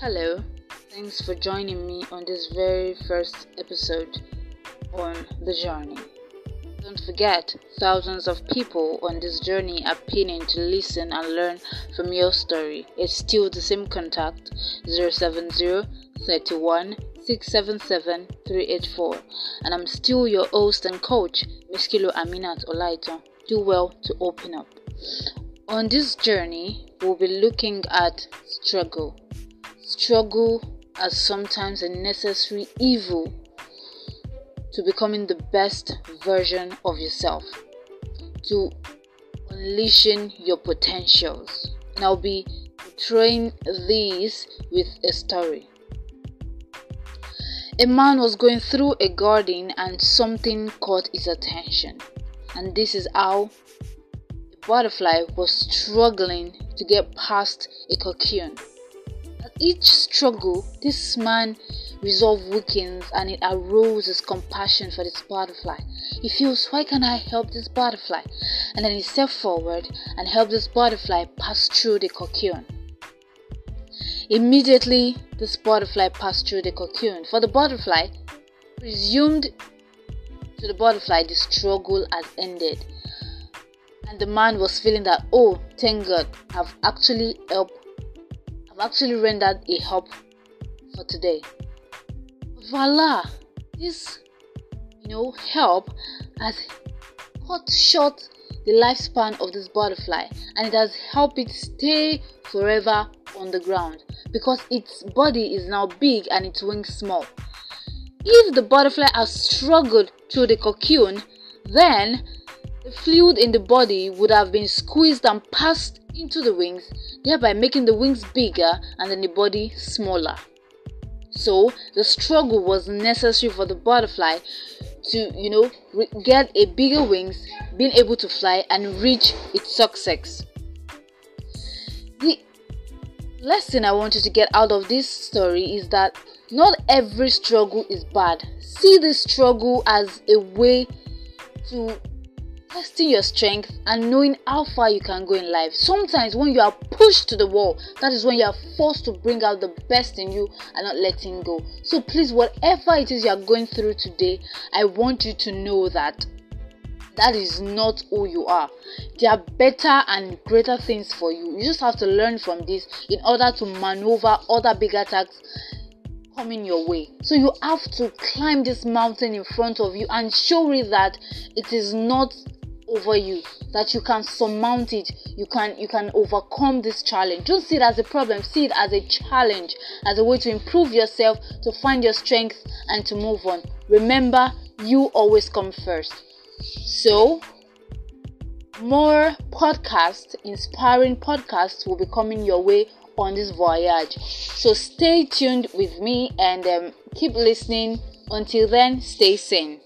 Hello, thanks for joining me on this very first episode on the journey. Don't forget, thousands of people on this journey are pinning to listen and learn from your story. It's still the same contact 070 31 677 384, and I'm still your host and coach, Miskilo Aminat Olaito. Do well to open up. On this journey, we'll be looking at struggle struggle as sometimes a necessary evil to becoming the best version of yourself, to unleashing your potentials. And I'll be portraying these with a story. A man was going through a garden and something caught his attention. And this is how a butterfly was struggling to get past a cocoon each struggle, this man resolve weakens and it arouses compassion for this butterfly. He feels, why can't I help this butterfly? And then he steps forward and helps this butterfly pass through the cocoon. Immediately, this butterfly passed through the cocoon. For the butterfly, presumed to the butterfly, the struggle has ended. And the man was feeling that, oh, thank God, I've actually helped have actually rendered a help for today. Voila! This, you know, help has cut short the lifespan of this butterfly and it has helped it stay forever on the ground because its body is now big and its wings small. If the butterfly has struggled through the cocoon, then the fluid in the body would have been squeezed and passed into the wings, thereby making the wings bigger and then the body smaller. So, the struggle was necessary for the butterfly to, you know, get a bigger wings, being able to fly and reach its success. The lesson I wanted to get out of this story is that not every struggle is bad. See this struggle as a way to testing your strength and knowing how far you can go in life. Sometimes, when you are pushed to the wall, that is when you are forced to bring out the best in you and not letting go. So, please, whatever it is you are going through today, I want you to know that that is not who you are. There are better and greater things for you. You just have to learn from this in order to maneuver other bigger tasks coming your way. So you have to climb this mountain in front of you and show it that it is not over you that you can surmount it. You can you can overcome this challenge. Don't see it as a problem. See it as a challenge as a way to improve yourself to find your strength and to move on. Remember you always come first. So more podcasts inspiring podcasts will be coming your way on this voyage. So stay tuned with me and um, keep listening. Until then stay sane